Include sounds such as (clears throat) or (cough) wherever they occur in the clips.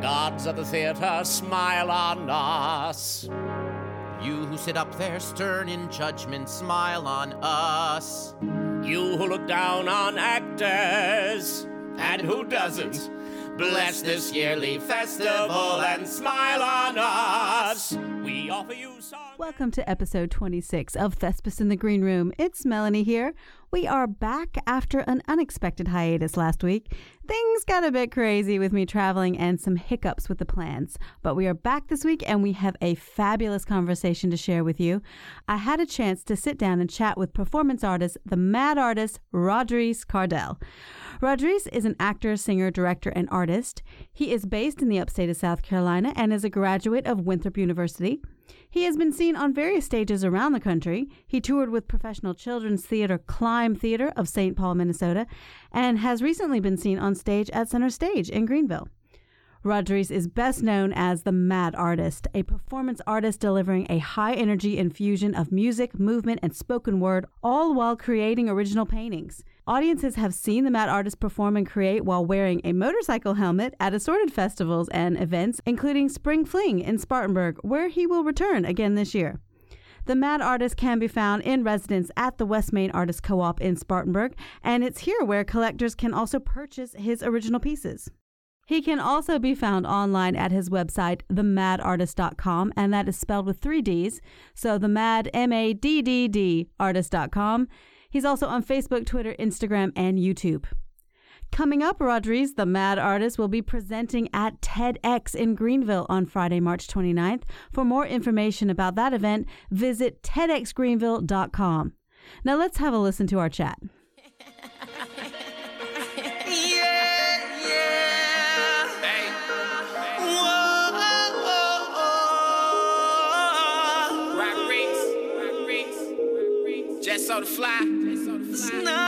Gods of the theater, smile on us. You who sit up there stern in judgment, smile on us. You who look down on actors, and who doesn't? Bless this yearly festival and smile on us. We offer you songs. Welcome to episode 26 of Thespis in the Green Room. It's Melanie here. We are back after an unexpected hiatus last week. Things got a bit crazy with me traveling and some hiccups with the plans, but we are back this week and we have a fabulous conversation to share with you. I had a chance to sit down and chat with performance artist, the mad artist, Roderice Cardell. Roderice is an actor, singer, director, and artist. He is based in the upstate of South Carolina and is a graduate of Winthrop University. He has been seen on various stages around the country. He toured with professional children's theater Climb Theater of St. Paul, Minnesota, and has recently been seen on stage at Center Stage in Greenville. Roderice is best known as the Mad Artist, a performance artist delivering a high energy infusion of music, movement, and spoken word, all while creating original paintings. Audiences have seen the Mad Artist perform and create while wearing a motorcycle helmet at assorted festivals and events, including Spring Fling in Spartanburg, where he will return again this year. The Mad Artist can be found in residence at the West Main Artist Co op in Spartanburg, and it's here where collectors can also purchase his original pieces. He can also be found online at his website, themadddartist.com, and that is spelled with three D's. So the mad, M A D D D, artist.com. He's also on Facebook, Twitter, Instagram, and YouTube. Coming up, Roderice, the mad artist, will be presenting at TEDx in Greenville on Friday, March 29th. For more information about that event, visit TEDxGreenville.com. Now let's have a listen to our chat. (laughs) so the fly. It's not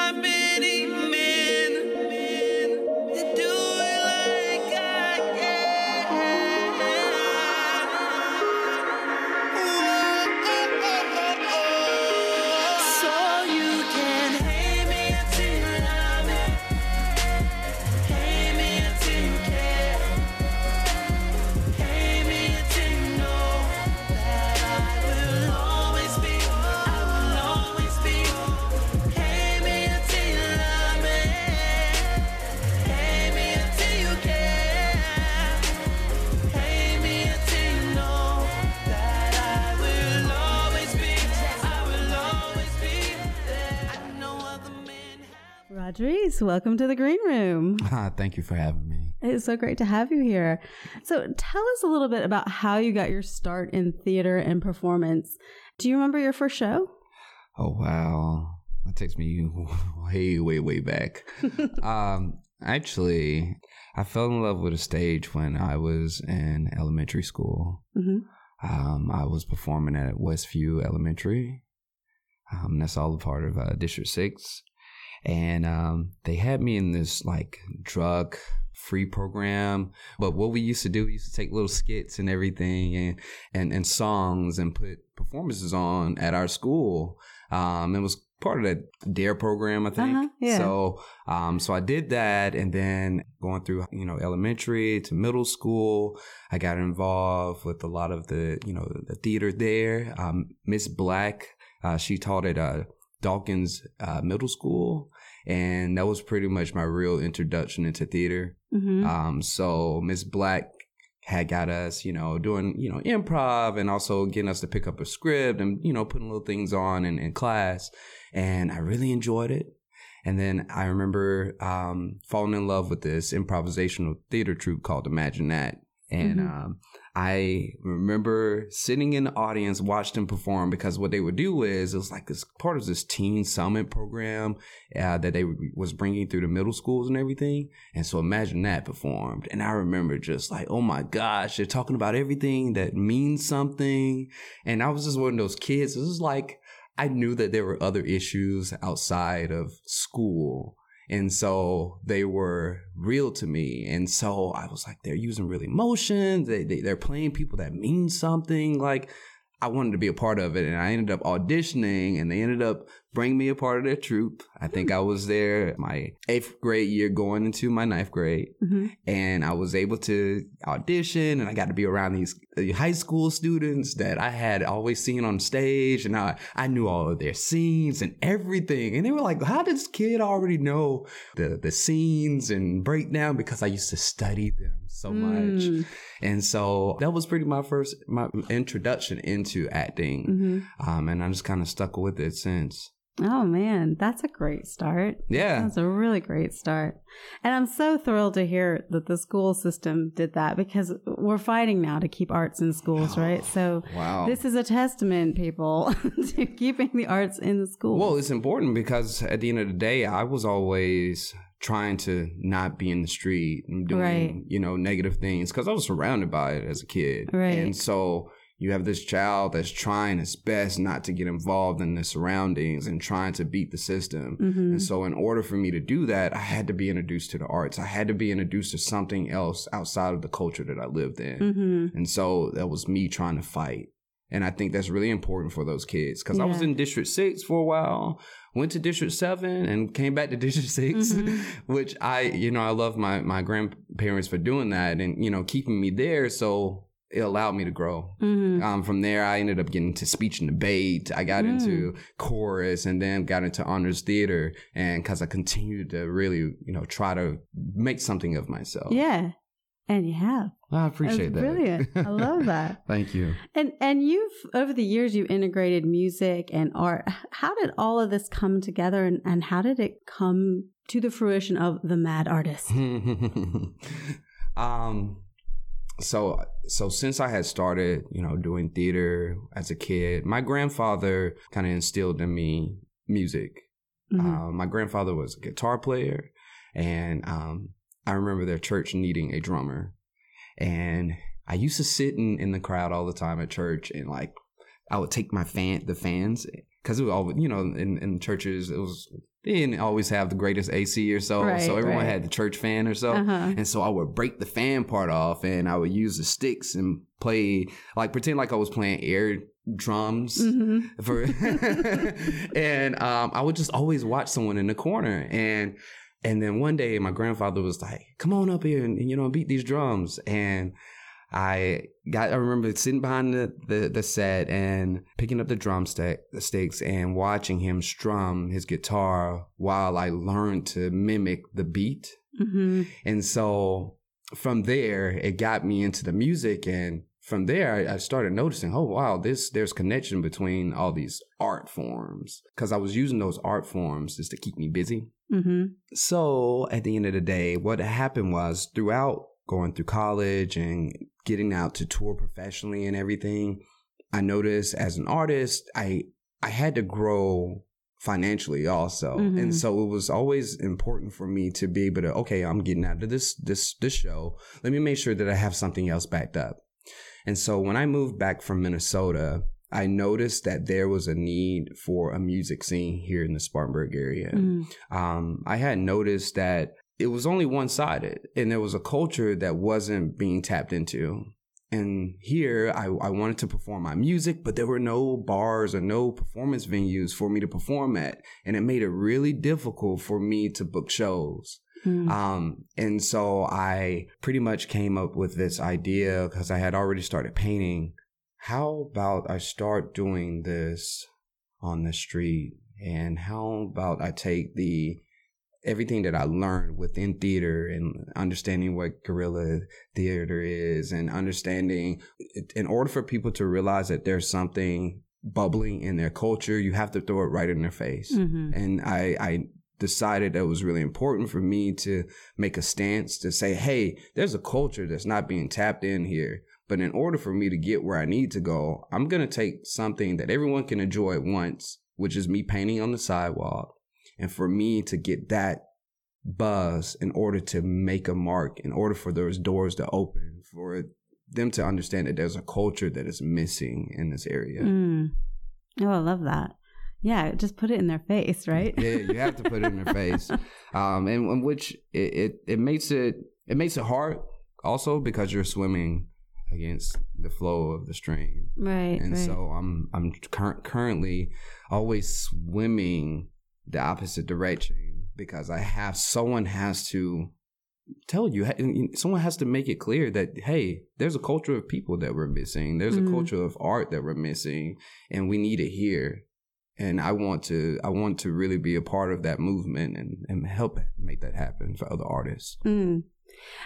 Roderice, welcome to the Green Room. (laughs) Ah, thank you for having me. It's so great to have you here. So, tell us a little bit about how you got your start in theater and performance. Do you remember your first show? Oh wow, that takes me (laughs) way, way, way back. (laughs) um, actually, I fell in love with a stage when I was in elementary school. Mhm. Um, I was performing at Westview Elementary. Um, that's all a part of uh, District Six, and um, they had me in this like drug free program. But what we used to do, we used to take little skits and everything, and and and songs, and put performances on at our school. Um, it was part of that Dare program, I think. Uh-huh, yeah. So, um, so I did that, and then going through, you know, elementary to middle school, I got involved with a lot of the, you know, the theater there. Um, Miss Black, uh, she taught at uh, Dawkins uh, Middle School, and that was pretty much my real introduction into theater. Mm-hmm. Um, so Miss Black had got us, you know, doing, you know, improv and also getting us to pick up a script and, you know, putting little things on in, in class. And I really enjoyed it. And then I remember um, falling in love with this improvisational theater troupe called Imagine That. And Mhm. um, I remember sitting in the audience, watched them perform because what they would do is it was like this part of this teen summit program uh, that they was bringing through the middle schools and everything. And so imagine that performed. And I remember just like, oh my gosh, they're talking about everything that means something. And I was just one of those kids. It was like, I knew that there were other issues outside of school. And so they were real to me. And so I was like, they're using real emotions. They, they, they're playing people that mean something. Like, I wanted to be a part of it. And I ended up auditioning and they ended up bring me a part of their troupe. I think I was there my eighth grade year going into my ninth grade. hmm And I was able to audition and I got to be around these high school students that I had always seen on stage. And I, I knew all of their scenes and everything. And they were like, how this kid already know the, the scenes and breakdown? Because I used to study them so much. Mm. And so that was pretty my first, my introduction into acting. hmm Um, and I just kind of stuck with it since. Oh man, that's a great start. Yeah. That's a really great start. And I'm so thrilled to hear that the school system did that because we're fighting now to keep arts in schools, oh, right? So Wow. this is a testament, people, (laughs) to keeping the arts in the schools. Well, it's important because at the end of the day, I was always trying to not be in the street and doing, Right. you know, negative things because I was surrounded by it as a kid. Right. And so you have this child that's trying his best not to get involved in the surroundings and trying to beat the system. Mhm. And so, in order for me to do that, I had to be introduced to the arts. I had to be introduced to something else outside of the culture that I lived in. Mhm. And so that was me trying to fight. And I think that's really important for those kids because I was in District 6 for a while, went to District 7 and came back to District 6, Mhm. (laughs) which I, you know, I love my, my grandparents for doing that and, you know, keeping me there. So it allowed me to grow. Mhm. Um, from there, I ended up getting into speech and debate. I got Mm. into chorus and then got into honors theater. And because I continued to really, you know, try to make something of myself. Yeah. And you have. I appreciate That's that. brilliant. I love that. (laughs) Thank you. And and you've over the years you've integrated music and art. How did all of this come together and, and how did it come to the fruition of the mad artist? (laughs) um so so since I had started, you know, doing theater as a kid, my grandfather kind of instilled in me music. Mhm. Uh, my grandfather was a guitar player, and um, I remember their church needing a drummer, and I used to sit in, in the crowd all the time at church, and like I would take my fan the fans because it was all you know in, in churches it was they didn't always have the greatest AC or so, Right, so everyone right. had the church fan or so. Uh-huh. And so I would break the fan part off and I would use the sticks and play, like pretend like I was playing air drums. Mhm. For (laughs) and um, I would just always watch someone in the corner. And and then one day my grandfather was like, come on up here and, you know, beat these drums. And I got I remember sitting behind the, the, the set and picking up the drumstick the sticks and watching him strum his guitar while I learned to mimic the beat. Mhm. And so from there, it got me into the music. And from there, I, started noticing, oh, wow, this, there's connection between all these art forms. Cause I was using those art forms just to keep me busy. Mhm. So at the end of the day, what happened was throughout going through college and getting out to tour professionally and everything, I noticed as an artist, I, I had to grow financially also. Mhm. And so it was always important for me to be able to, okay, I'm getting out of this, this, this show. Let me make sure that I have something else backed up. And so when I moved back from Minnesota, I noticed that there was a need for a music scene here in the Spartanburg area Mhm. um, I had noticed that it was only one sided and there was a culture that wasn't being tapped into. And here I, I wanted to perform my music, but there were no bars or no performance venues for me to perform at. And it made it really difficult for me to book shows. Mhm. Um, and so I pretty much came up with this idea because I had already started painting. How about I start doing this on the street? And how about I take the everything that I learned within theater and understanding what guerrilla theater is and understanding in order for people to realize that there's something bubbling in their culture, you have to throw it right in their face. Mhm. And I, I decided that it was really important for me to make a stance to say, hey, there's a culture that's not being tapped in here. But in order for me to get where I need to go, I'm going to take something that everyone can enjoy at once, which is me painting on the sidewalk. And for me to get that buzz in order to make a mark, in order for those doors to open, for them to understand that there's a culture that is missing in this area. Mm. Oh, I love that. Yeah, just put it in their face, right? yeah, you have to put it in their face, (laughs) um, and, and which it, it it makes it it makes it hard also because you're swimming against the flow of the stream. Right. And right. so I'm I'm cur- currently always swimming the opposite direction because I have someone has to tell you someone has to make it clear that hey there's a culture of people that we're missing there's Mhm. a culture of art that we're missing and we need it here and I want to I want to really be a part of that movement and, and help make that happen for other artists. Mm.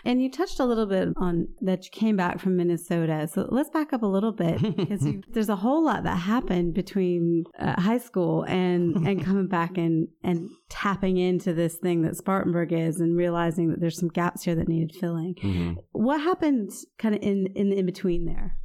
And you touched a little bit on that you came back from Minnesota. So let's back up a little bit because you, (laughs) there's a whole lot that happened between uh, high school and, and coming back and, and tapping into this thing that Spartanburg is and realizing that there's some gaps here that needed filling. Mhm. What happened kind of in, in the in between there?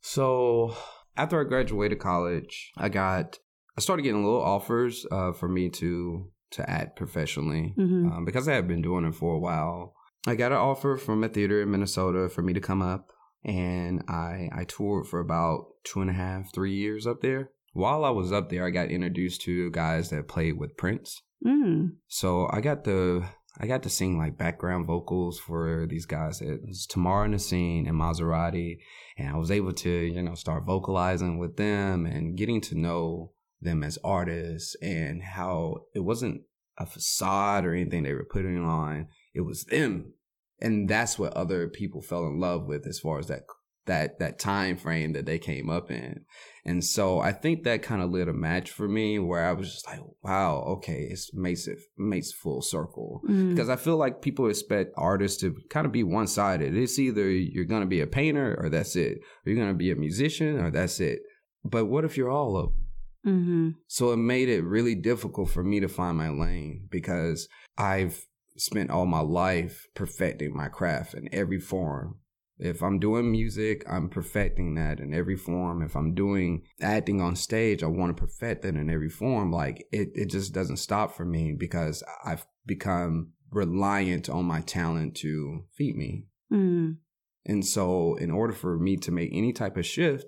So after I graduated college, I got I started getting a little offers uh, for me to to act professionally Mhm. um, because I had been doing it for a while. I got an offer from a theater in Minnesota for me to come up, and I I toured for about two and a half, three years up there. While I was up there, I got introduced to guys that played with Prince. Mm. So I got to I got to sing like background vocals for these guys. It was Tamara Nassim and Mazarati, and I was able to you know start vocalizing with them and getting to know them as artists and how it wasn't a facade or anything they were putting on. It was them, and that's what other people fell in love with as far as that that that time frame that they came up in. And so I think that kind of lit a match for me where I was just like, wow, okay, it makes it makes full circle. Mm. Because I feel like people expect artists to kind of be one sided. It's either you're going to be a painter or that's it. Or you're going to be a musician or that's it. But what if you're all of them? hmm So it made it really difficult for me to find my lane because I've spent all my life perfecting my craft in every form. If I'm doing music, I'm perfecting that in every form. If I'm doing acting on stage, I want to perfect that in every form. Like it, it just doesn't stop for me because I've become reliant on my talent to feed me. Mm. And so, in order for me to make any type of shift,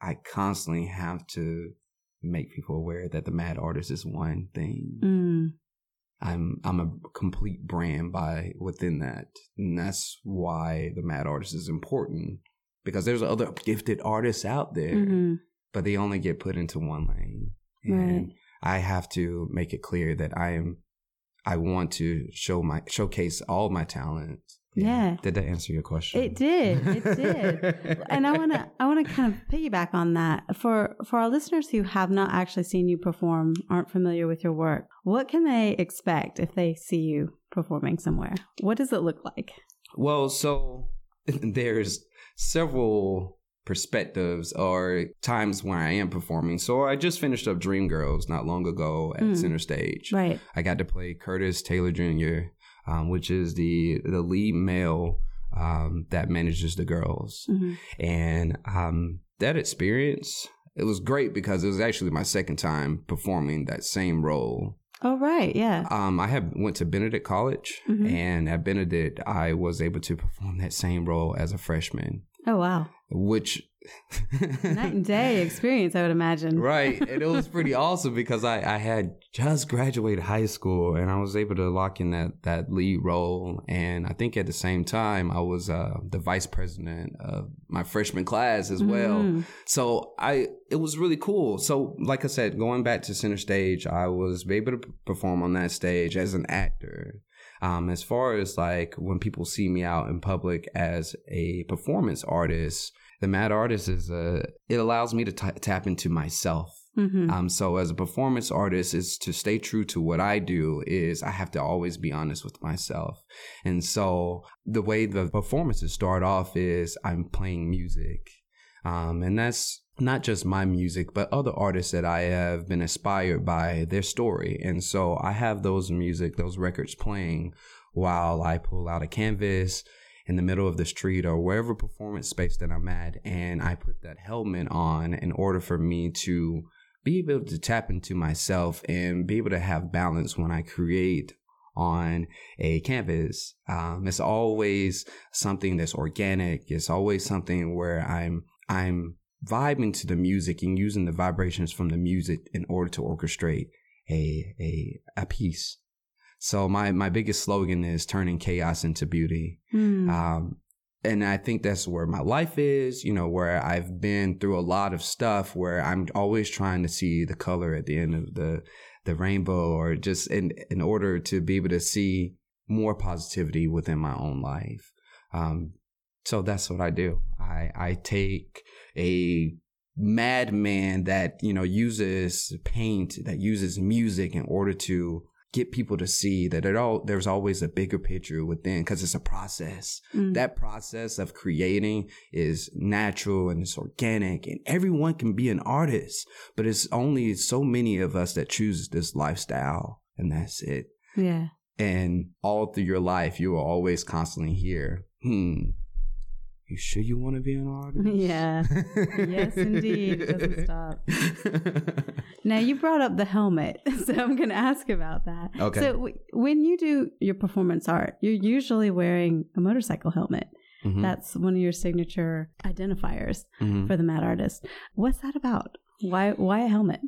I constantly have to make people aware that the mad artist is one thing. Mm. I'm I'm a complete brand by within that, and that's why the mad artist is important because there's other gifted artists out there, hmm but they only get put into one lane, and I have to make it clear that I am. I want to show my showcase all my talents. Yeah. Did that answer your question? It did. It (laughs) did. and I want to I want to kind of piggyback on that for for our listeners who have not actually seen you perform, aren't familiar with your work. What can they expect if they see you performing somewhere? What does it look like? Well, so (laughs) there's several perspectives or times where I am performing. So I just finished up Dreamgirls not long ago at Mm. Center Stage. Right. I got to play Curtis Taylor Jr., um, which is the the lead male um, that manages the girls, hmm and um, that experience it was great because it was actually my second time performing that same role. Oh right, yeah. Um, I have went to Benedict College, Mhm. and at Benedict, I was able to perform that same role as a freshman, Oh wow. which Night and day experience, I would imagine. right, (laughs) and it was pretty awesome because I I had just graduated high school, and I was able to lock in that that lead role, and I think at the same time I was uh, the vice president of my freshman class as well. Mhm. So I it was really cool. So like I said, going back to center stage, I was able to perform on that stage as an actor. Um, as far as like when people see me out in public as a performance artist, the mad artist is a it allows me to t- tap into myself. Mhm. Um, so as a performance artist, is to stay true to what I do. Is I have to always be honest with myself, and so the way the performances start off is I'm playing music, um, and that's not just my music, but other artists that I have been inspired by their story, and so I have those music, those records playing while I pull out a canvas in the middle of the street or wherever performance space that I'm at, and I put that helmet on in order for me to be able to tap into myself and be able to have balance when I create on a canvas. Um, it's always something that's organic. It's always something where I'm I'm vibing to the music and using the vibrations from the music in order to orchestrate a a a piece. So my my biggest slogan is turning chaos into beauty. Mm. Um, and I think that's where my life is, you know, where I've been through a lot of stuff where I'm always trying to see the color at the end of the the rainbow or just in in order to be able to see more positivity within my own life. Um so that's what I do. I I take a madman that, you know, uses paint, that uses music in order to get people to see that it all there's always a bigger picture within because it's a process Mm. that process of creating is natural and it's organic and everyone can be an artist but it's only so many of us that choose this lifestyle and that's it Yeah. and all through your life you will always constantly hear hmm you sure you want to be an artist Yeah. Yes, indeed. It doesn't stop. (laughs) Now you brought up the helmet, (laughs) so I'm going to ask about that. Okay. So w- when you do your performance art, you're usually wearing a motorcycle helmet. Mhm, That's one of your signature identifiers mhm. for the mad artist. What's that about? Why why a helmet?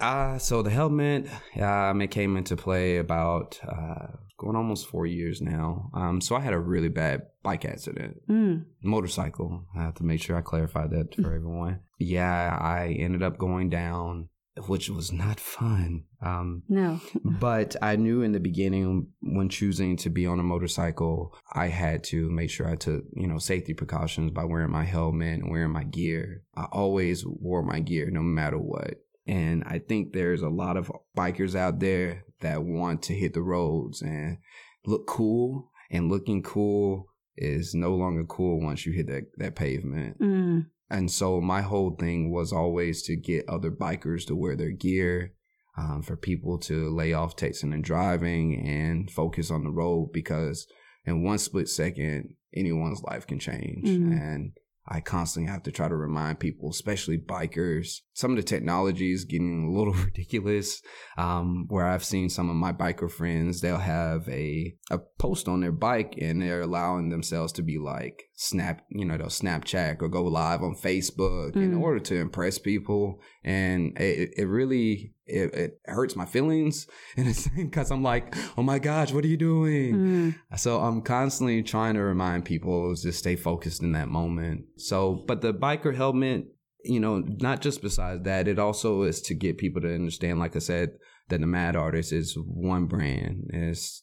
Uh, so the helmet, um, it came into play about uh, going almost four years now. Um, so I had a really bad bike accident, Mm. motorcycle. I have to make sure I clarify that (laughs) for everyone. Yeah, I ended up going down, which was not fun. Um, No. (laughs) but I knew in the beginning when choosing to be on a motorcycle, I had to make sure I took, you know, safety precautions by wearing my helmet and wearing my gear. I always wore my gear no matter what. And I think there's a lot of bikers out there that want to hit the roads and look cool. And looking cool is no longer cool once you hit that, that pavement. Mm. And so my whole thing was always to get other bikers to wear their gear, um, for people to lay off texting and driving and focus on the road because in one split second, anyone's life can change. Mhm. And I constantly have to try to remind people, especially bikers, some of the technology is getting a little (laughs) ridiculous. Um, where I've seen some of my biker friends, they'll have a, a post on their bike and they're allowing themselves to be like snap, you know, they'll Snapchat or go live on Facebook in Mm. order to impress people. And it, it really, it, it hurts my feelings in a sense because I'm like, oh my gosh, what are you doing? Mm. So I'm constantly trying to remind people to stay focused in that moment. So, but the biker helmet, you know, not just besides that, it also is to get people to understand, like I said, that the Mad Artist is one brand. It's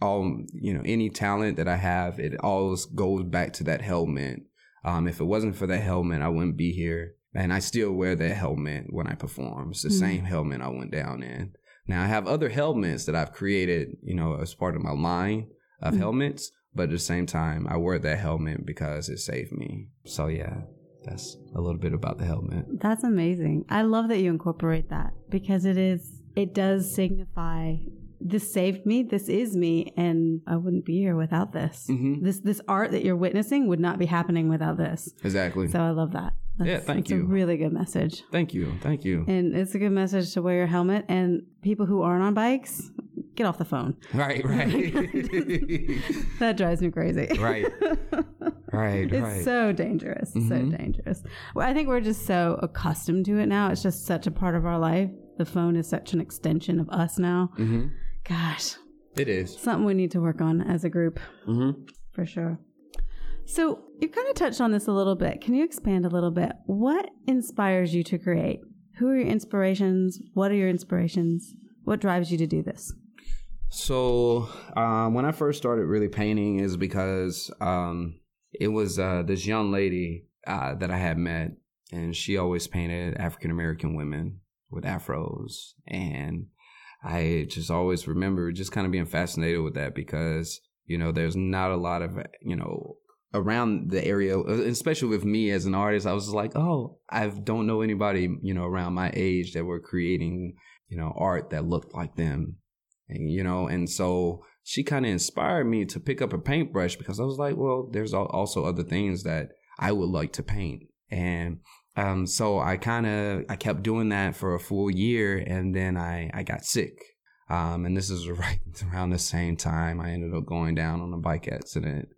all, you know, any talent that I have, it always goes back to that helmet. Um, if it wasn't for that helmet, I wouldn't be here. And I still wear that helmet when I perform. It's the Mhm. same helmet I went down in. Now I have other helmets that I've created, you know, as part of my line of Mhm. helmets, but at the same time, I wear that helmet because it saved me. So yeah, that's a little bit about the helmet. That's amazing. I love that you incorporate that because it is it does signify this saved me, this is me, and I wouldn't be here without this. hmm This this art that you're witnessing would not be happening without this. Exactly. So I love that. That's, Yeah, thank you. a really good message. thank you. Thank you. And it's a good message to wear your helmet. And people who aren't on bikes, get off the phone. Right, right. (laughs) That drives me crazy. right. Right, (laughs) It's right. so dangerous. So Mhm. dangerous. Well, I think we're just so accustomed to it now. It's just such a part of our life. The phone is such an extension of us now. hmm Gosh, It is. something we need to work on as a group hmm for sure. So, you kind of touched on this a little bit. Can you expand a little bit? What inspires you to create? Who are your inspirations? What are your inspirations? What drives you to do this? So um, when I first started really painting is because um, it was uh, this young lady uh, that I had met, and she always painted African American women with afros, and I just always remember just kind of being fascinated with that because you know there's not a lot of you know around the area, uh, especially with me as an artist. I was like, oh, I don't know anybody you know around my age that were creating you know art that looked like them and, you know, and so she kind of inspired me to pick up a paintbrush because I was like, well, there's also other things that I would like to paint. And um, so I kind of I kept doing that for a full year, and then I I got sick. Um, and this is (laughs) right around the same time I ended up going down on a bike accident,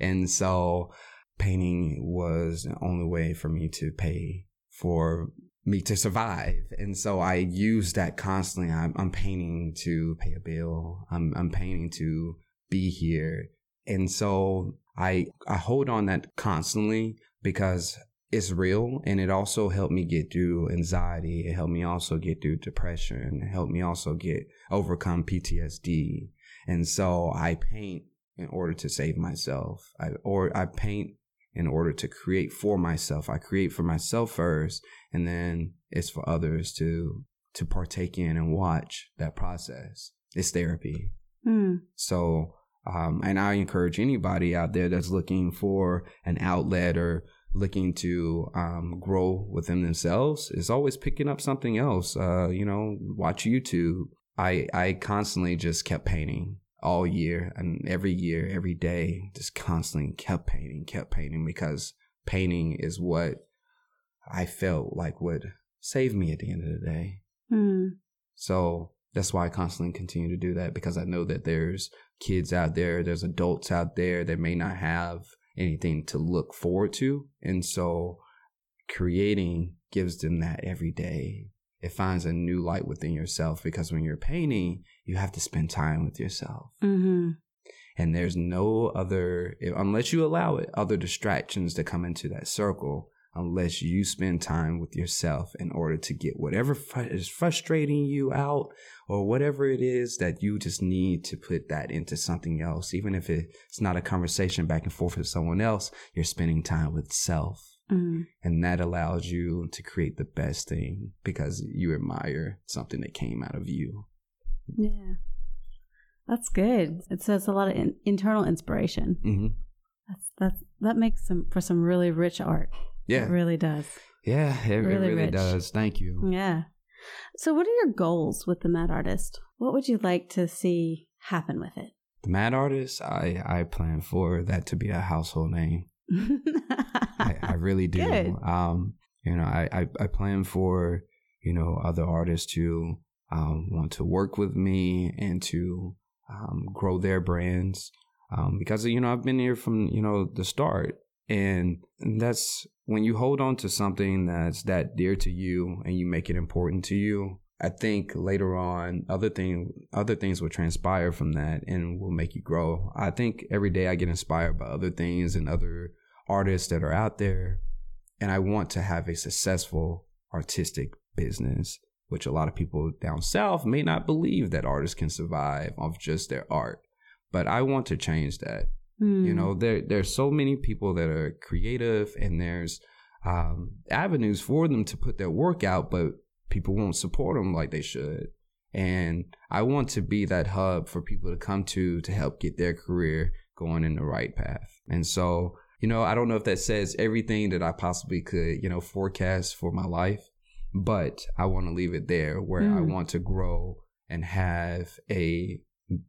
and so painting was the only way for me to pay for me to survive. And so I use that constantly. I'm, I'm painting to pay a bill. I'm, I'm painting to be here. And so I I hold on that constantly because it's real and it also helped me get through anxiety. It helped me also get through depression. It helped me also get overcome PTSD. And so I paint in order to save myself. I or I paint in order to create for myself. I create for myself first and then it's for others to to partake in and watch that process. It's therapy. Hmm. So, um, and I encourage anybody out there that's looking for an outlet or looking to um, grow within themselves is always picking up something else. Uh, you know, watch YouTube. I I constantly just kept painting all year and every year, every day, just constantly kept painting, kept painting because painting is what I felt like would save me at the end of the day. Hmm. So that's why I constantly continue to do that because I know that there's kids out there, there's adults out there that may not have anything to look forward to. And so creating gives them that every day. It finds a new light within yourself because when you're painting, you have to spend time with yourself. Mm-hmm. And there's no other, unless you allow it, other distractions to come into that circle unless you spend time with yourself in order to get whatever fr- is frustrating you out or whatever it is that you just need to put that into something else. Even if it's not a conversation back and forth with someone else, you're spending time with self. Mm. And that allows you to create the best thing because you admire something that came out of you. Yeah. That's good. It says a lot of in- internal inspiration. hmm That's that's that makes some for some really rich art. Yeah. It really does. Yeah, it, it Really really does. Thank you. Yeah. So, what are your goals with the Mad Artist? What would you like to see happen with it? The Mad Artist, I, I plan for that to be a household name. (laughs) I, I really do. Good. Um, you know, I, I, I plan for, you know, other artists to um, want to work with me and to um, grow their brands. Um, because, you know, I've been here from, you know, the start. And that's when you hold on to something that's that dear to you and you make it important to you. I think later on, other thing, other things will transpire from that and will make you grow. I think every day I get inspired by other things and other artists that are out there, and I want to have a successful artistic business, which a lot of people down south may not believe that artists can survive off just their art. But I want to change that. Hmm. You know, there there's so many people that are creative, and there's um, avenues for them to put their work out, but people won't support them like they should. And I want to be that hub for people to come to to help get their career going in the right path. And so, you know, I don't know if that says everything that I possibly could, you know, forecast for my life, but I want to leave it there where I Mm. want to grow and have a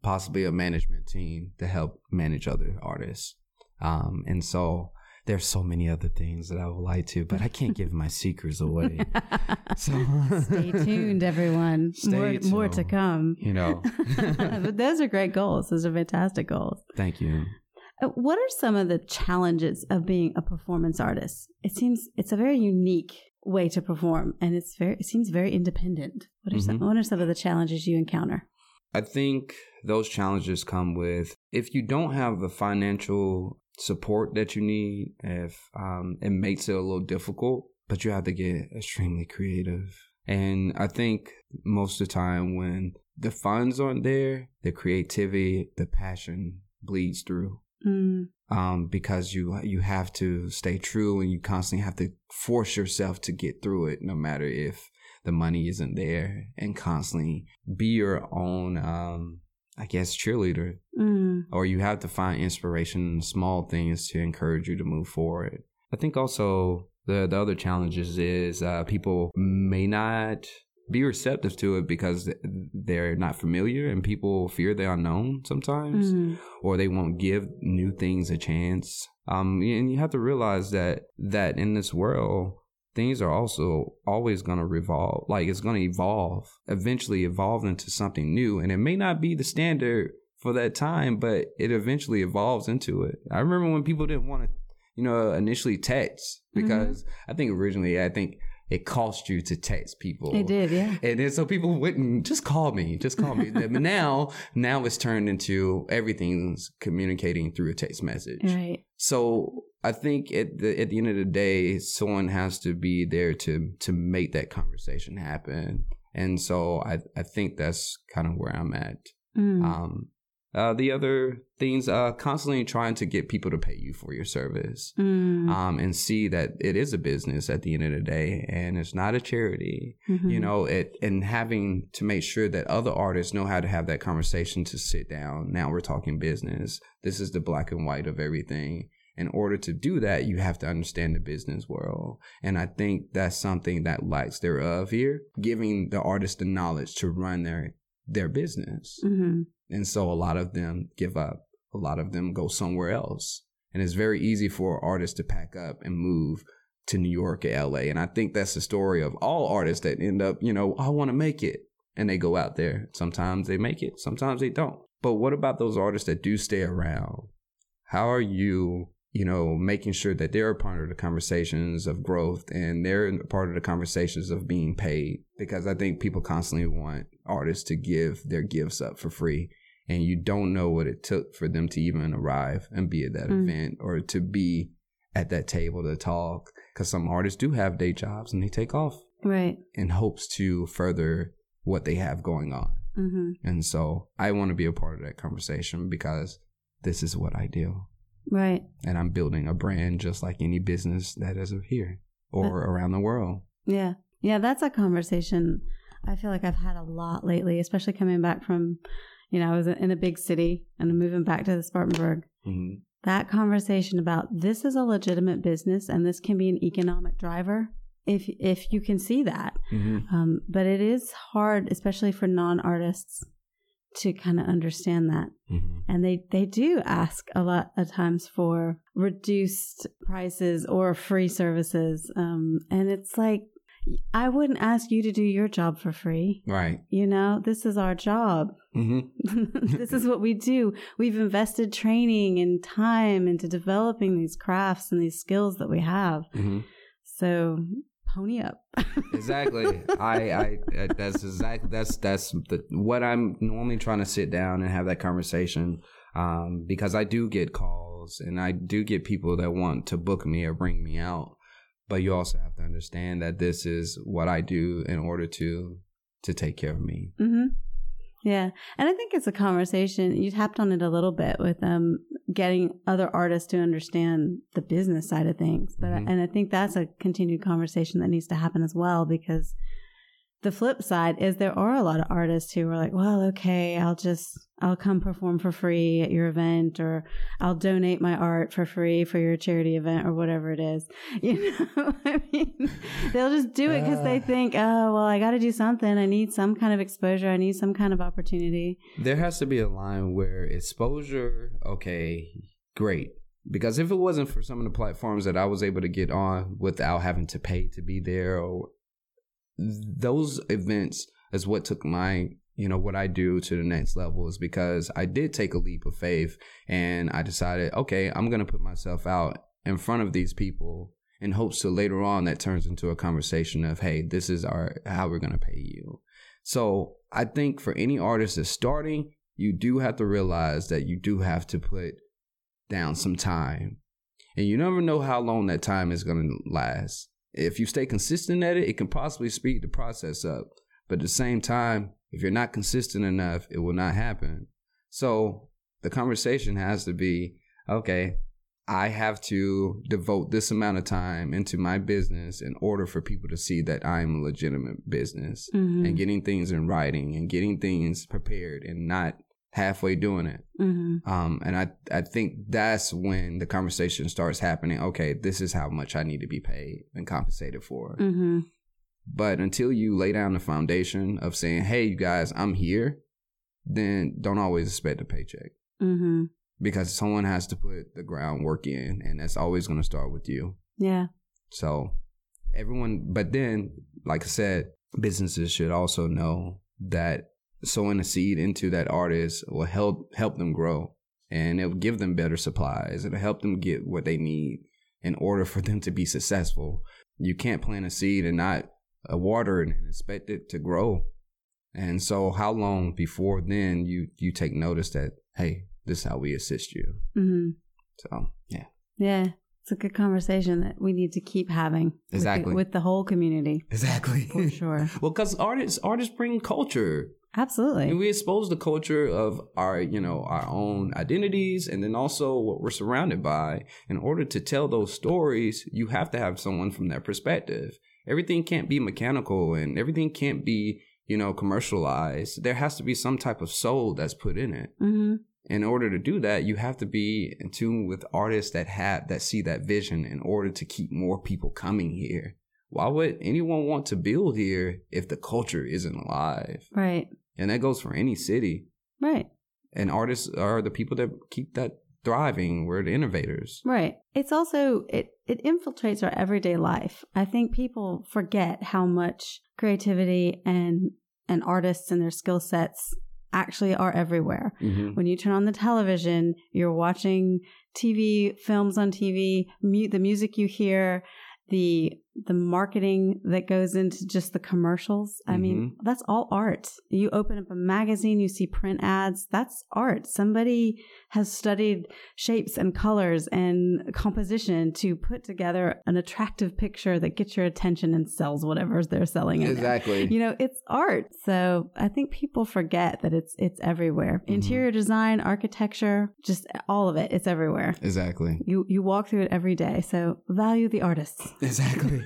possibly a management team to help manage other artists. Um, and so there's so many other things that I would like to, but I can't give my secrets away. (laughs) So Stay tuned, everyone. (laughs) Stay more, more to come. You know, (laughs) but those are great goals. Those are fantastic goals. thank you. Uh, What are some of the challenges of being a performance artist? It seems it's a very unique way to perform, and it's very it seems very independent. What are some Mhm. What are some of the challenges you encounter? I think those challenges come with if you don't have the financial support that you need, if um, it makes it a little difficult, but you have to get extremely creative. And I think most of the time when the funds aren't there, the creativity, the passion bleeds through. Mm, Um, because you you have to stay true and you constantly have to force yourself to get through it, no matter if the money isn't there, and constantly be your own, um, I guess, cheerleader. mm, Or you have to find inspiration in small things to encourage you to move forward. I think also the the other challenges is uh, people may not be receptive to it because they're not familiar and people fear the unknown sometimes mm, or they won't give new things a chance. Um, and you have to realize that that in this world, things are also always going to revolve. Like it's going to evolve, eventually evolve into something new, and it may not be the standard for that time, but it eventually evolves into it. I remember when people didn't want to, you know, initially text mm-hmm. because I think originally, I think it cost you to text people. It did, yeah. And then so people wouldn't just call me, just call me. (laughs) but now, now it's turned into everything's communicating through a text message. Right. So I think at the at the end of the day, someone has to be there to to make that conversation happen. And so I I think that's kind of where I'm at. Mm. Um, uh, the other things, uh, constantly trying to get people to pay you for your service, Mm. um, and see that it is a business at the end of the day, and it's not a charity. Mhm. You know, it and having to make sure that other artists know how to have that conversation to sit down. Now we're talking business. This is the black and white of everything. In order to do that, you have to understand the business world. And I think that's something that lacks thereof here, giving the artist the knowledge to run their their business. Mhm. And so a lot of them give up. A lot of them go somewhere else. And it's very easy for artists to pack up and move to New York or LA. And I think that's the story of all artists that end up, you know, I want to make it. And they go out there. Sometimes they make it, sometimes they don't. But what about those artists that do stay around? How are you, you know, making sure that they're a part of the conversations of growth and they're a part of the conversations of being paid? Because I think people constantly want artists to give their gifts up for free. And you don't know what it took for them to even arrive and be at that Mm. event or to be at that table to talk. Because some artists do have day jobs and they take off Right. in hopes to further what they have going on. hmm And so I want to be a part of that conversation because this is what I do. Right. And I'm building a brand just like any business that is here or around the world. Yeah. Yeah, that's a conversation I feel like I've had a lot lately, especially coming back from, you know, I was in a big city and I'm moving back to the Spartanburg. hmm That conversation about this is a legitimate business and this can be an economic driver if if you can see that. hmm Um, but it is hard, especially for non artists, to kind of understand that. hmm And they, they do ask a lot of times for reduced prices or free services. Um, and it's like, I wouldn't ask you to do your job for free. Right. You know, this is our job. hmm (laughs) this is what we do. We've invested training and time into developing these crafts and these skills that we have. hmm So pony up. (laughs) exactly. I, I, that's exactly, that's, that's the, what I'm normally trying to sit down and have that conversation. Um, because I do get calls and I do get people that want to book me or bring me out. But you also have to understand that this is what I do in order to, to take care of me. Mm-hmm. Yeah. And I think it's a conversation. You tapped on it a little bit with um, getting other artists to understand the business side of things. But Mhm. and I think that's a continued conversation that needs to happen as well because the flip side is there are a lot of artists who are like, well, okay, I'll just I'll come perform for free at your event or I'll donate my art for free for your charity event or whatever it is. (laughs) You know, I mean, they'll just do it because they Uh. think, oh, well, I got to do something. I need some kind of exposure. I need some kind of opportunity. There has to be a line where exposure, okay, great. Because if it wasn't for some of the platforms that I was able to get on without having to pay to be there, or those events is what took my, you know, what I do to the next level is because I did take a leap of faith and I decided, okay, I'm to put myself out in front of these people in hopes to later on that turns into a conversation of, hey, this is our, how we're to pay you. So I think for any artist that's starting, you do have to realize that you do have to put down some time. And you never know how long that time is to last. If you stay consistent at it, it can possibly speed the process up. But at the same time, if you're not consistent enough, it will not happen. So the conversation has to be okay, I have to devote this amount of time into my business in order for people to see that I'm a legitimate business Mm-hmm. and getting things in writing and getting things prepared and not halfway doing it. Mm-hmm. Um, and I, I think that's when the conversation starts happening. Okay, this is how much I need to be paid and compensated for. Mm-hmm. But until you lay down the foundation of saying, hey, you guys, I'm here, then don't always expect a paycheck Mm-hmm. because someone has to put the groundwork in, and that's always going to start with you. Yeah. So everyone, but then, like I said, businesses should also know that sowing a seed into that artist will help help them grow, and it'll give them better supplies. It'll help them get what they need in order for them to be successful. You can't plant a seed and not uh, water it and expect it to grow. And so, how long before then you you take notice that hey, this is how we assist you? hmm So yeah, Yeah. It's a good conversation that we need to keep having with the- Exactly. with the, whole community. exactly For sure. (laughs) well, because artists artists bring culture. Absolutely. And we expose the culture of our, you know, our own identities and then also what we're surrounded by. In order to tell those stories, you have to have someone from that perspective. Everything can't be mechanical and everything can't be, you know, commercialized. There has to be some type of soul that's put in it. hmm In order to do that, you have to be in tune with artists that have that see that vision in order to keep more people coming here. Why would anyone want to build here if the culture isn't alive? Right. And that goes for any city. Right. And artists are the people that keep that thriving. We're the innovators. Right. It's also it it infiltrates our everyday life. I think people forget how much creativity and and artists and their skill sets actually are everywhere. Mm-hmm. When you turn on the television, you're watching TV, films on TV, mu- the music you hear, the the marketing that goes into just the commercials. I mean, mm-hmm. that's all art. You open up a magazine, you see print ads, that's art. Somebody has studied shapes and colors and composition to put together an attractive picture that gets your attention and sells whatever they're selling. Exactly. you know it's art so i think people forget that it's it's everywhere Mhm. interior design architecture just all of it it's everywhere exactly. you you walk through it every day so value the artists Exactly.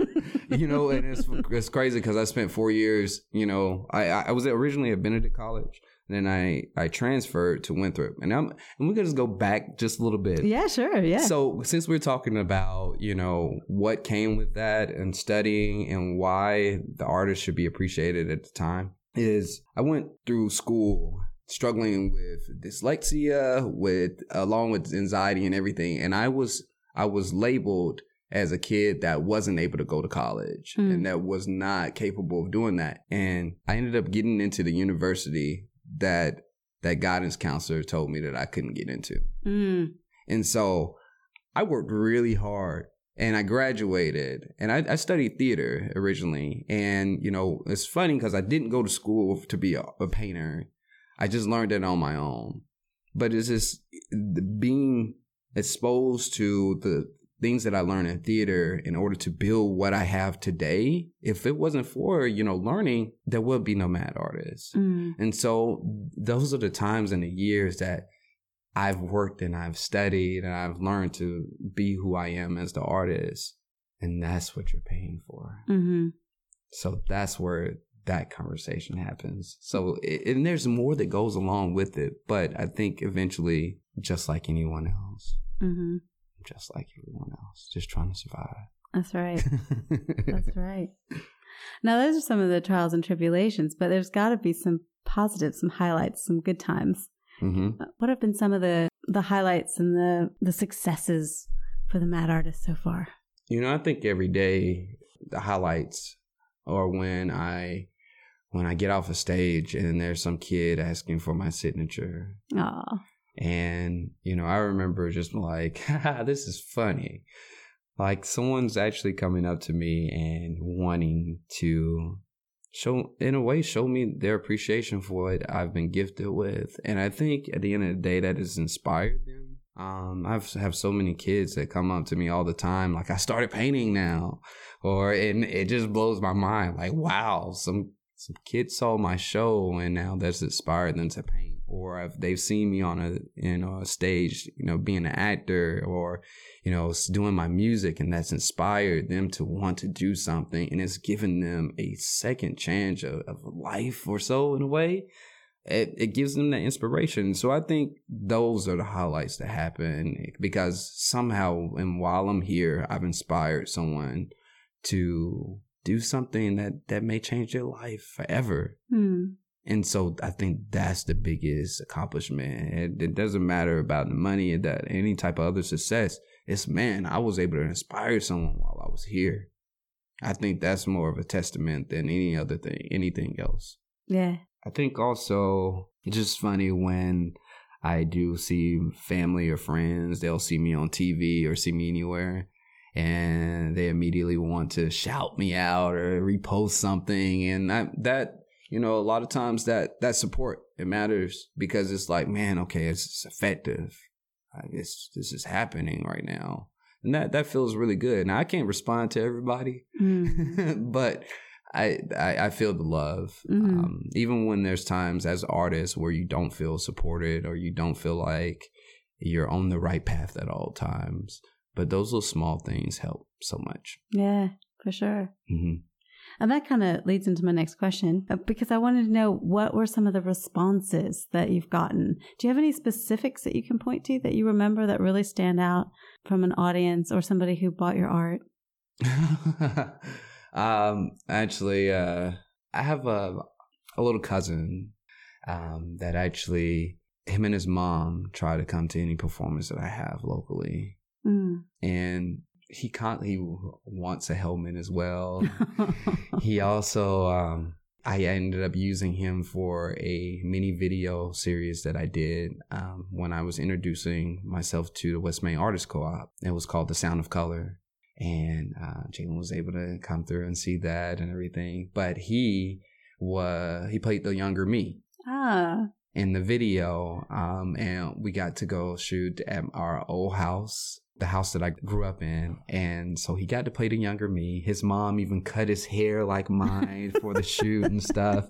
(laughs) you know, and it's it's crazy because I spent four years. You know, I I was originally at Benedict College, then I I transferred to Winthrop, and I'm and we can just go back just a little bit. yeah sure yeah So since we're talking about, you know, what came with that and studying and why the artist should be appreciated at the time is I went through school struggling with dyslexia with along with anxiety and everything and I was I was labeled as a kid that wasn't able to go to college Mm. and that was not capable of doing that and I ended up getting into the university that that guidance counselor told me that I couldn't get into. mm, And so I worked really hard and I graduated and I, I studied theater originally. And, you know, it's funny because I didn't go to school to be a, a painter. I just learned it on my own. But it's just being exposed to the things that I learned in theater in order to build what I have today. If it wasn't for, you know, learning, there would be no mad artists. mm, And so those are the times and the years that I've worked and I've studied and I've learned to be who I am as the artist. And that's what you're paying for. hmm So that's where that conversation happens. So, and there's more that goes along with it. But I think eventually, just like anyone else, hmm just like everyone else, just trying to survive. that's right. (laughs) That's right. Now those are some of the trials and tribulations but there's got to be some positives some highlights some good times. Hmm Uh, what have been some of the the highlights and the the successes for the mad artist so far? You know, I think every day the highlights are when I when I get off a stage and there's some kid asking for my signature. oh And, you know, I remember just like, (laughs) this is funny. Like someone's actually coming up to me and wanting to show in a way show me their appreciation for what I've been gifted with. And I think at the end of the day that has inspired them. Um, I've have so many kids that come up to me all the time, like I started painting now, or and it just blows my mind. Like, wow, some some kids saw my show and now that's inspired them to paint, or if they've seen me on a you know a stage, you know, being an actor, or you know doing my music, and that's inspired them to want to do something, and it's given them a second chance of, of life or so in a way it, it gives them that inspiration. So I think those are the highlights that happen because somehow, and while I'm here, I've inspired someone to do something that that may change their life forever. hmm. And so I think that's the biggest accomplishment. It, it doesn't matter about the money and that any type of other success. It's man, I was able to inspire someone while I was here. I think that's more of a testament than any other thing, anything else. yeah I think also it's just funny when I do see family or friends, they'll see me on TV or see me anywhere. and they immediately want to shout me out or repost something and I, that you know a lot of times that that support it matters because it's like man okay it's, it's effective I guess this is happening right now and that that feels really good now i can't respond to everybody Mm. (laughs) but I, I I feel the love, Mhm. um, even when there's times as artists where you don't feel supported or you don't feel like you're on the right path at all times. But those little small things help so much. Yeah, for sure. hmm And that kind of leads into my next question uh, because I wanted to know what were some of the responses that you've gotten. Do you have any specifics that you can point to that you remember that really stand out from an audience or somebody who bought your art? (laughs) um, actually, uh, I have a a little cousin um, that actually him and his mom try to come to any performance that I have locally. Mm. and he con- he wants a helmet as well. (laughs) he also um I ended up using him for a mini video series that I did um, when I was introducing myself to the West Main Artist Co-op. It was called The Sound of Color, and uh, Jalen was able to come through and see that and everything. But he was he played the younger me, ah, in the video um and we got to go shoot at our old house the house that I grew up in and so he got to play the younger me his mom even cut his hair like mine for the shoot and stuff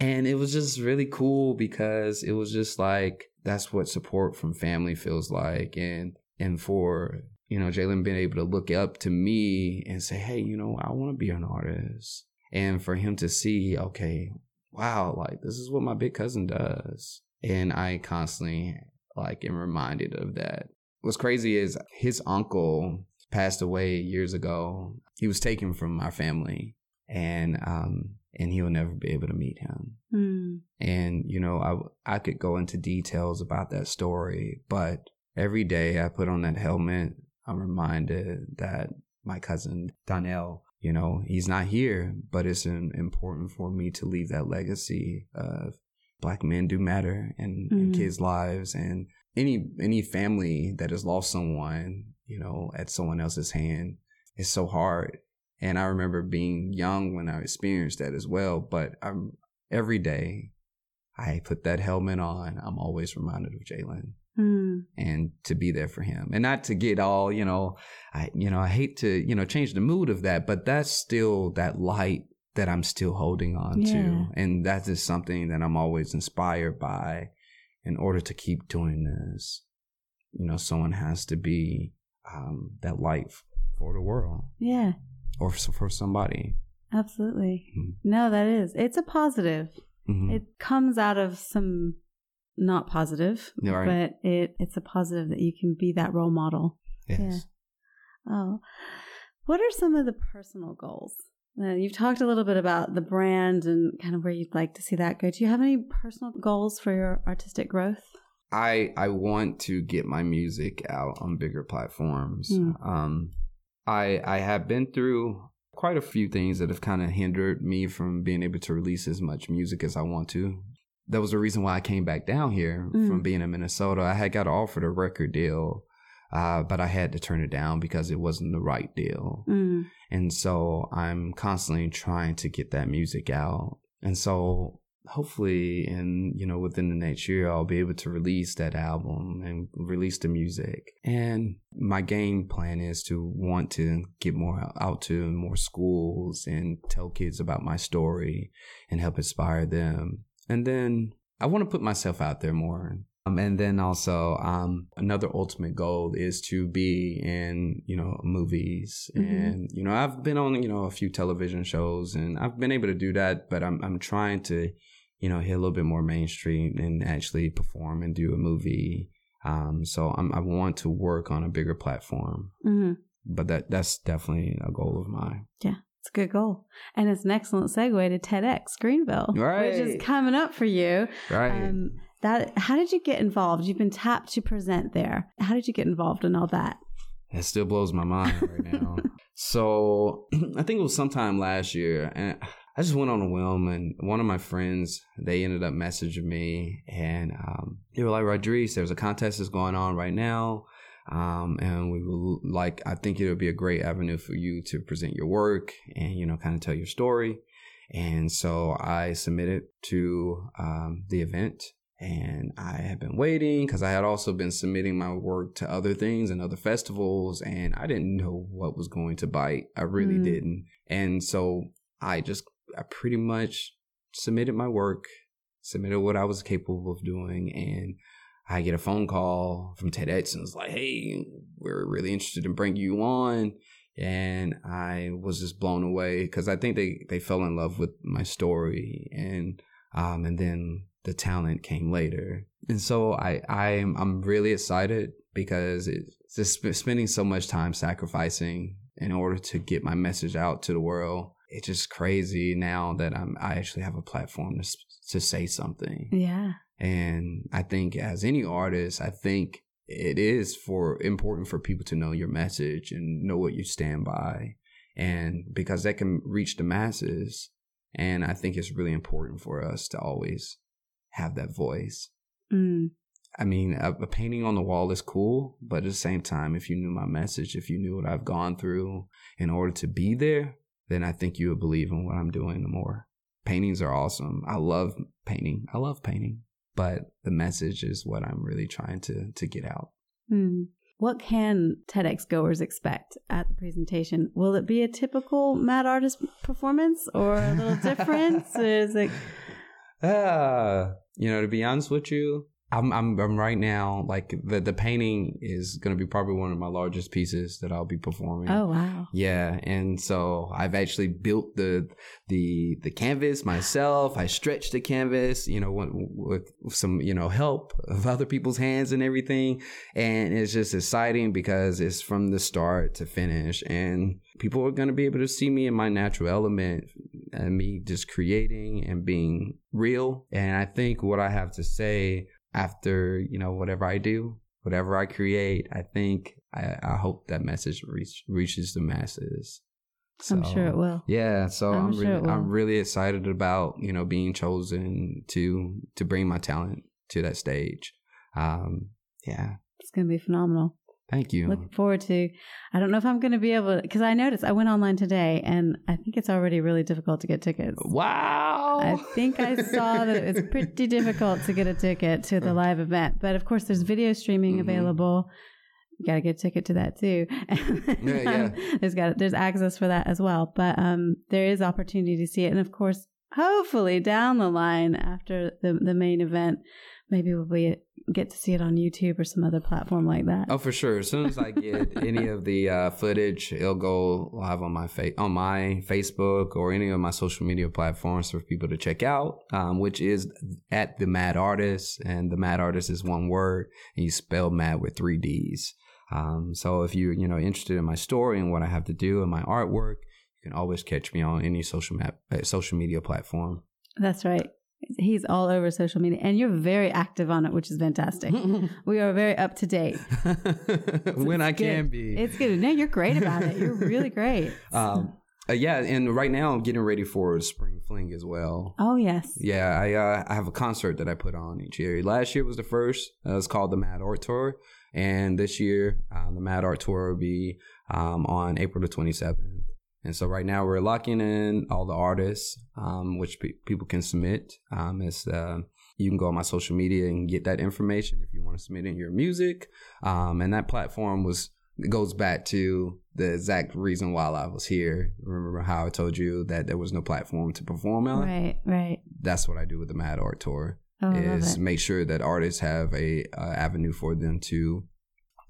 and it was just really cool because it was just like that's what support from family feels like and and for you know Jalen being able to look up to me and say hey you know I want to be an artist and for him to see okay wow, like this is what my big cousin does. And I constantly like am reminded of that. What's crazy is his uncle passed away years ago. He was taken from our family and um and he'll never be able to meet him. mm. And you know, I I could go into details about that story, but every day I put on that helmet, I'm reminded that my cousin Donnell, you know, he's not here, but it's important for me to leave that legacy of black men do matter in, in Mhm. kids' lives and any any family that has lost someone, you know, at someone else's hand is so hard. And I remember being young when I experienced that as well. But I'm every day I put that helmet on, I'm always reminded of Jalen Mm. and to be there for him. And not to get all, you know, I you know, I hate to, you know, change the mood of that, but that's still that light that I'm still holding on Yeah. to. And that is something that I'm always inspired by in order to keep doing this. You know, someone has to be um, that light for the world Yeah, or for somebody. absolutely. Mhm. No, that is. It's a positive. Mhm. It comes out of some not positive, right. but it it's a positive that you can be that role model. yes. Oh, what are some of the personal goals? Uh, you've talked a little bit about the brand and kind of where you'd like to see that go. Do you have any personal goals for your artistic growth? I I want to get my music out on bigger platforms. Mm. Um, I I have been through quite a few things that have kind of hindered me from being able to release as much music as I want to. That was the reason why I came back down here Mm. from being in Minnesota. I had got offered a record deal, uh, but I had to turn it down because it wasn't the right deal. Mm. And so I'm constantly trying to get that music out. And so hopefully in, you know, within the next year, I'll be able to release that album and release the music. And my game plan is to want to get more out to more schools and tell kids about my story and help inspire them. And then I want to put myself out there more. Um, and then also, um, another ultimate goal is to be in, you know, movies. Mhm. And, you know, I've been on, you know, a few television shows and I've been able to do that, but I'm, I'm trying to, you know, hit a little bit more mainstream and actually perform and do a movie. Um, so I'm, I want to work on a bigger platform, hmm but that, that's definitely a goal of mine. Yeah it's a good goal. And it's an excellent segue to TEDx Greenville, right. which is coming up for you. Right. Um, that how did you get involved? You've been tapped to present there. How did you get involved in all that? It still blows my mind right now. (laughs) so (clears throat) I think it was sometime last year, and I just went on a whim, and one of my friends they ended up messaging me, and um, they were like, "Roderice, there's a contest that's going on right now. Um, and we will like, I think it would be a great avenue for you to present your work and, you know, kind of tell your story. And so I submitted to um, the event and I had been waiting because I had also been submitting my work to other things and other festivals and I didn't know what was going to bite. I really Mm. didn't. And so I just, I pretty much submitted my work, submitted what I was capable of doing and I get a phone call from Ted and it's like, hey, we're really interested in bringing you on. And I was just blown away because I think they, they fell in love with my story and um and then the talent came later. And so I I'm I'm really excited because it's just spending so much time sacrificing in order to get my message out to the world. It's just crazy now that I'm I actually have a platform to to say something. Yeah. And I think as any artist, I think it is for important for people to know your message and know what you stand by. And because that can reach the masses. And I think it's really important for us to always have that voice. Mm. I mean, a, a painting on the wall is cool, but at the same time, if you knew my message, if you knew what I've gone through in order to be there, then I think you would believe in what I'm doing more. Paintings are awesome. I love painting. I love painting, but the message is what I'm really trying to to get out. Hmm. What can TEDx goers expect at the presentation? Will it be a typical Mad Artist performance or a little different? (laughs) Is it? Uh, you know, to be honest with you, I'm I'm I'm right now like the the painting is going to be probably one of my largest pieces that I'll be performing. Oh wow! Yeah, and so I've actually built the the the canvas myself. I stretched the canvas, you know, with, with some you know help of other people's hands and everything, and it's just exciting because it's from the start to finish, and people are going to be able to see me in my natural element, and me just creating and being real. And I think what I have to say after you know whatever I do, whatever I create, I think I, I hope that message reach, reaches the masses. I'm So, sure it will. Yeah, so I'm I'm, sure really. I'm really excited about you know being chosen to to bring my talent to that stage. Um, yeah, It's going to be phenomenal. Thank you. Looking forward to. I don't know if I'm going to be able because I noticed I went online today and I think it's already really difficult to get tickets. wow. I think I (laughs) saw that it was pretty difficult to get a ticket to the live event, but of course, there's video streaming Mhm. available. You got to get a ticket to that too. (laughs) Yeah, yeah. there's got there's access for that as well, but um, there is opportunity to see it, and of course, hopefully down the line after the the main event, maybe we'll be get to see it on YouTube or some other platform like that. Oh, for sure. As soon as I get (laughs) any of the uh, footage, it'll go live on my fa- on my Facebook or any of my social media platforms for people to check out. Um, which is at the Mad Artist, and the Mad Artist is one word, and you spell Mad with three D's. Um, so if you're you know interested in my story and what I have to do and my artwork, you can always catch me on any social map uh, social media platform. That's right. He's all over social media, and you're very active on it, which is fantastic. (laughs) we are very up to date. (laughs) when I good. can be. It's good. No, you're great about it. You're really (laughs) great. Um, uh, yeah, and right now I'm getting ready for Spring Fling as well. oh yes. Yeah, I uh, I have a concert that I put on each year. Last year was the first. Uh, it's called the Mad Art Tour, and this year uh, the Mad Art Tour will be um, on April the 27th. And so right now we're locking in all the artists, um, which pe- people can submit. Um, it's uh, you can go on my social media and get that information if you want to submit in your music. Um, and that platform was goes back to the exact reason why I was here. Remember how I told you that there was no platform to perform on? Right. Right. That's what I do with the Mad Art Tour. Oh, is make sure that artists have a uh, avenue for them to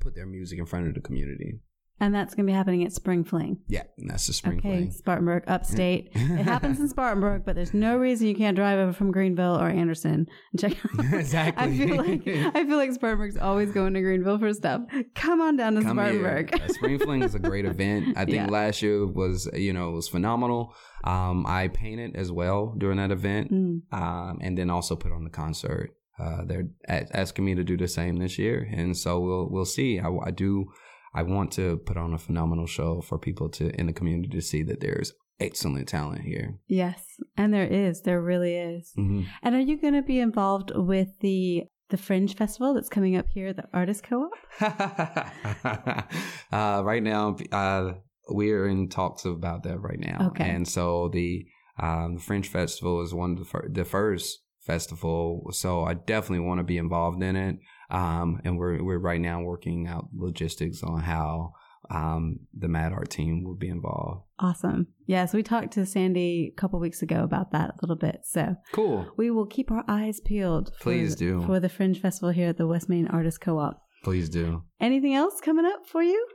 put their music in front of the community. And that's going to be happening at Spring Fling. Yeah, that's the spring okay, fling. Spartanburg, upstate. (laughs) it happens in Spartanburg, but there's no reason you can't drive over from Greenville or Anderson and check it (laughs) (laughs) out. Exactly. I feel like I feel like Spartanburg's always going to Greenville for stuff. Come on down to Come Spartanburg. here. Uh, Spring Fling is a great event. I think Yeah. last year was you know was phenomenal. Um, I painted as well during that event, Mm. um, and then also put on the concert. Uh, they're a- asking me to do the same this year, and so we'll we'll see. I, I do. I want to put on a phenomenal show for people to in the community to see that there's excellent talent here. Yes, and there is. There really is. hmm And are you going to be involved with the the Fringe Festival that's coming up here at the Artist Co op? (laughs) uh, right now, uh, we're in talks about that right now. Okay. And so the um, the Fringe Festival is one of the, fir- the first festival. So I definitely want to be involved in it. Um, and we're we're right now working out logistics on how um, the Mad Art team will be involved. Awesome. Yes, we talked to Sandy a couple weeks ago about that a little bit. So Cool. we will keep our eyes peeled. For, Please do. For the Fringe Festival here at the West Main Artist Co op. Please do. Anything else coming up for you?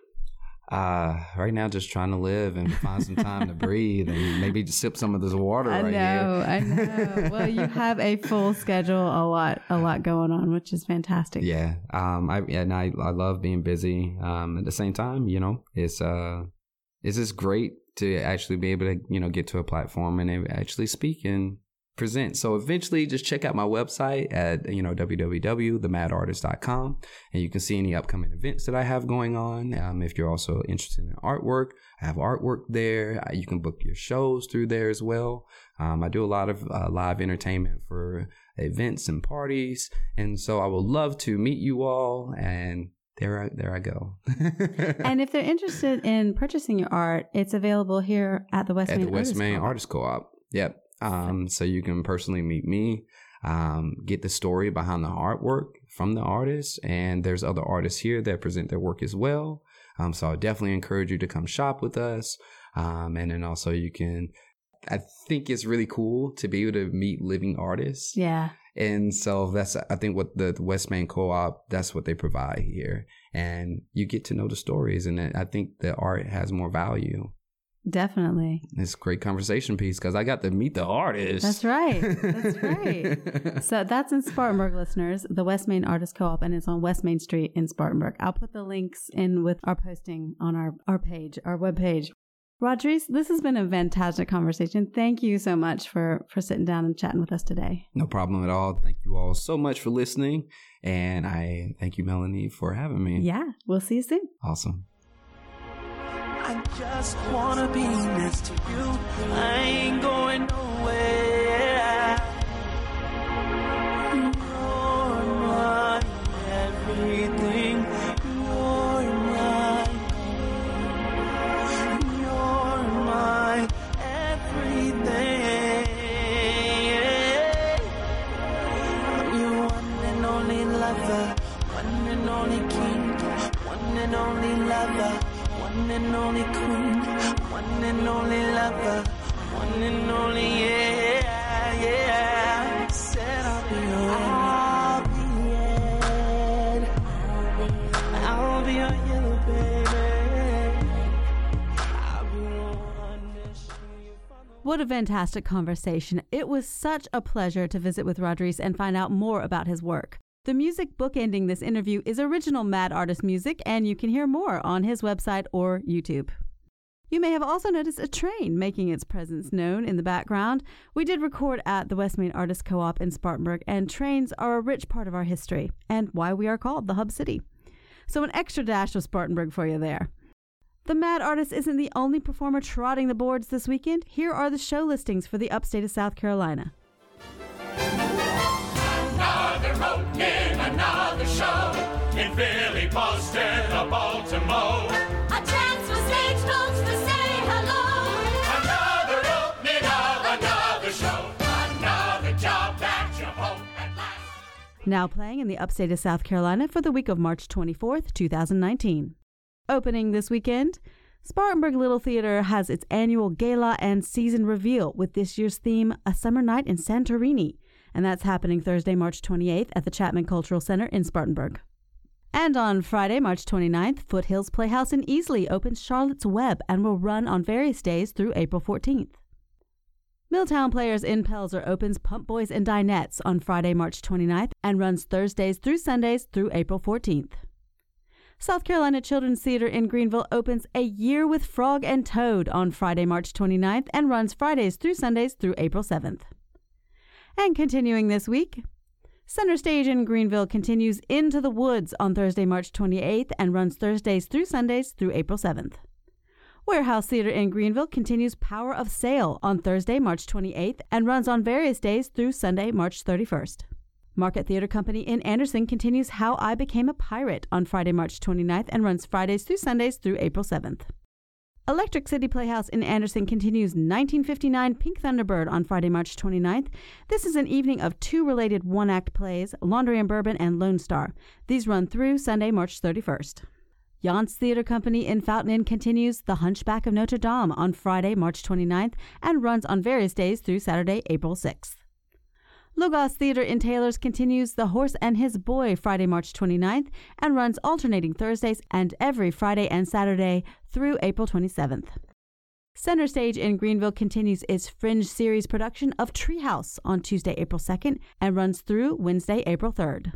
Uh, right now, just trying to live and find some time to (laughs) breathe and maybe just sip some of this water I right know, here. I know. I know. (laughs) Well, you have a full schedule, a lot, a lot going on, which is fantastic. Yeah. Um. I and I I love being busy. Um. At the same time, you know, it's uh, it's just great to actually be able to you know get to a platform and actually speak and present. So eventually, just check out my website at you know www.themadddartist.com, and you can see any upcoming events that I have going on. Um. If you're also interested in artwork, I have artwork there. Uh, You can book your shows through there as well. Um. I do a lot of uh, live entertainment for events and parties. And so I would love to meet you all. And there, I, there I go. (laughs) And if they're interested in purchasing your art, it's available here at the West at Main the West Artist Main Co-op. Artist Co-op. Yep. Um, so you can personally meet me, um, get the story behind the artwork from the artist, and there's other artists here that present their work as well. Um, so I definitely encourage you to come shop with us. Um, and then also you can. I think it's really cool to be able to meet living artists. Yeah. And so that's I think what the, the West Main Co-op that's what they provide here, and you get to know the stories, and I think the art has more value. Definitely. It's a great conversation piece because I got to meet the artist. That's right. That's (laughs) right. So that's in Spartanburg, listeners, the West Main Artist Co-op, and it's on West Main Street in Spartanburg. I'll put the links in with our posting on our, our page, our webpage. Roderice, this has been a fantastic conversation. Thank you so much for for sitting down and chatting with us today. no problem at all. Thank you all so much for listening, and I thank you, Melanie, for having me. Yeah, we'll see you soon. Awesome. I just wanna be next to you. I ain't going nowhere. And only queen, one and only lover, one and only yeah, yeah. Said I'll be your, I'll be. I'll be your yellow baby. What a fantastic conversation. It was such a pleasure to visit with Roderice and find out more about his work. The music bookending this interview is original Mad Artist music, and you can hear more on his website or YouTube. You may have also noticed a train making its presence known in the background. We did record at the West Main Artist Co op in Spartanburg, and trains are a rich part of our history and why we are called the Hub City. So, an extra dash of Spartanburg for you there. The Mad Artist isn't the only performer trotting the boards this weekend. Here are the show listings for the upstate of South Carolina. Another opening, another show in Philly, Boston, or Baltimore. A chance for stage folks to say hello. Another opening of another show. Another job that you hope at last. Now playing in the upstate of South Carolina for the week of March 24th, 2019. Opening this weekend, Spartanburg Little Theater has its annual gala and season reveal with this year's theme, A Summer Night in Santorini, and that's happening Thursday, March 28th at the Chapman Cultural Center in Spartanburg. And on Friday, March 29th, Foothills Playhouse in Easley opens Charlotte's Web and will run on various days through April 14th. Milltown Players in Pelzer opens Pump Boys and Dinettes on Friday, March 29th and runs Thursdays through Sundays through April 14th. South Carolina Children's Theater in Greenville opens A Year with Frog and Toad on Friday, March 29th and runs Fridays through Sundays through April 7th. And continuing this week, Center Stage in Greenville continues Into the Woods on Thursday, March 28th and runs Thursdays through Sundays through April 7th. Warehouse Theater in Greenville continues Power of Sail on Thursday, March 28th and runs on various days through Sunday, March 31st. Market Theater Company in Anderson continues How I Became a Pirate on Friday, March 29th and runs Fridays through Sundays through April 7th. Electric City Playhouse in Anderson continues 1959 Pink Thunderbird on Friday, March 29th. This is an evening of two related one act plays, Laundry and Bourbon and Lone Star. These run through Sunday, March 31st. Jan's Theater Company in Fountain Inn continues The Hunchback of Notre Dame on Friday, March 29th and runs on various days through Saturday, April 6th. Logos Theater in Taylors continues The Horse and His Boy Friday, March 29th and runs alternating Thursdays and every Friday and Saturday through April 27th. Center Stage in Greenville continues its Fringe series production of Treehouse on Tuesday, April 2nd and runs through Wednesday, April 3rd.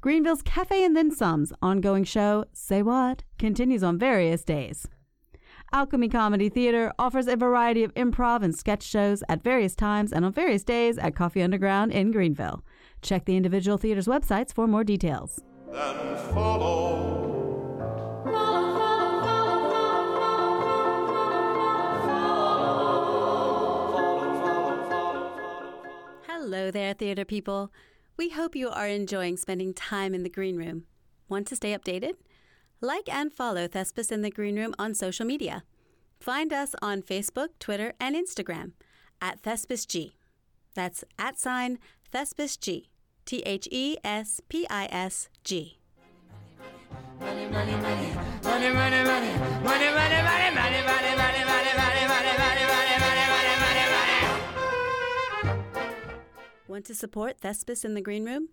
Greenville's Cafe and Then Some's ongoing show, Say What, continues on various days. Alchemy Comedy Theater offers a variety of improv and sketch shows at various times and on various days at Coffee Underground in Greenville. Check the individual theaters' websites for more details. Then follow. Hello there, theater people. We hope you are enjoying spending time in the green room. Want to stay updated? Like and follow Thespis in the Green Room on social media. Find us on Facebook, Twitter, and Instagram at ThespisG. That's at sign ThespisG. T H E S P I S G. Want to support Thespis in the Green Room?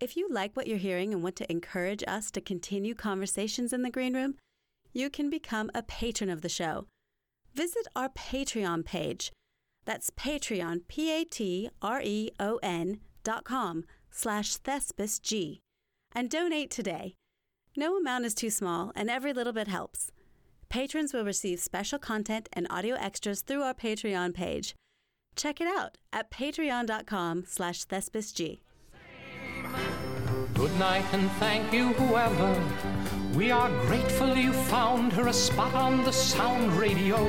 If you like what you're hearing and want to encourage us to continue conversations in the Green Room, you can become a patron of the show. Visit our Patreon page. That's Patreon, P-A-T-R-E-O-N dot com slash ThespisG. And donate today. No amount is too small, and every little bit helps. Patrons will receive special content and audio extras through our Patreon page. Check it out at patreon.com slash thespisg. Good night and thank you, whoever. We are grateful you found her a spot on the sound radio.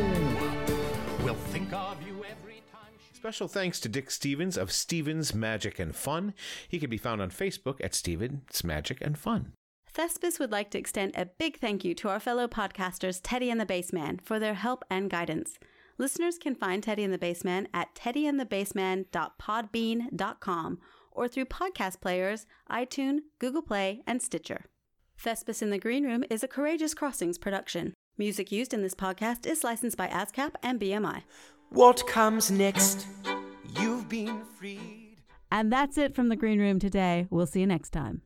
We'll think of you every time she. Special thanks to Dick Stevens of Stevens Magic and Fun. He can be found on Facebook at Stevens Magic and Fun. Thespis would like to extend a big thank you to our fellow podcasters Teddy and the Bassman for their help and guidance. Listeners can find Teddy and the Bassman at teddyandthebassman.podbean.com or through podcast players, iTunes, Google Play, and Stitcher. Thespis in the Green Room is a Courageous Crossings production. Music used in this podcast is licensed by ASCAP and BMI. What comes next? You've been freed. And that's it from the Green Room today. We'll see you next time.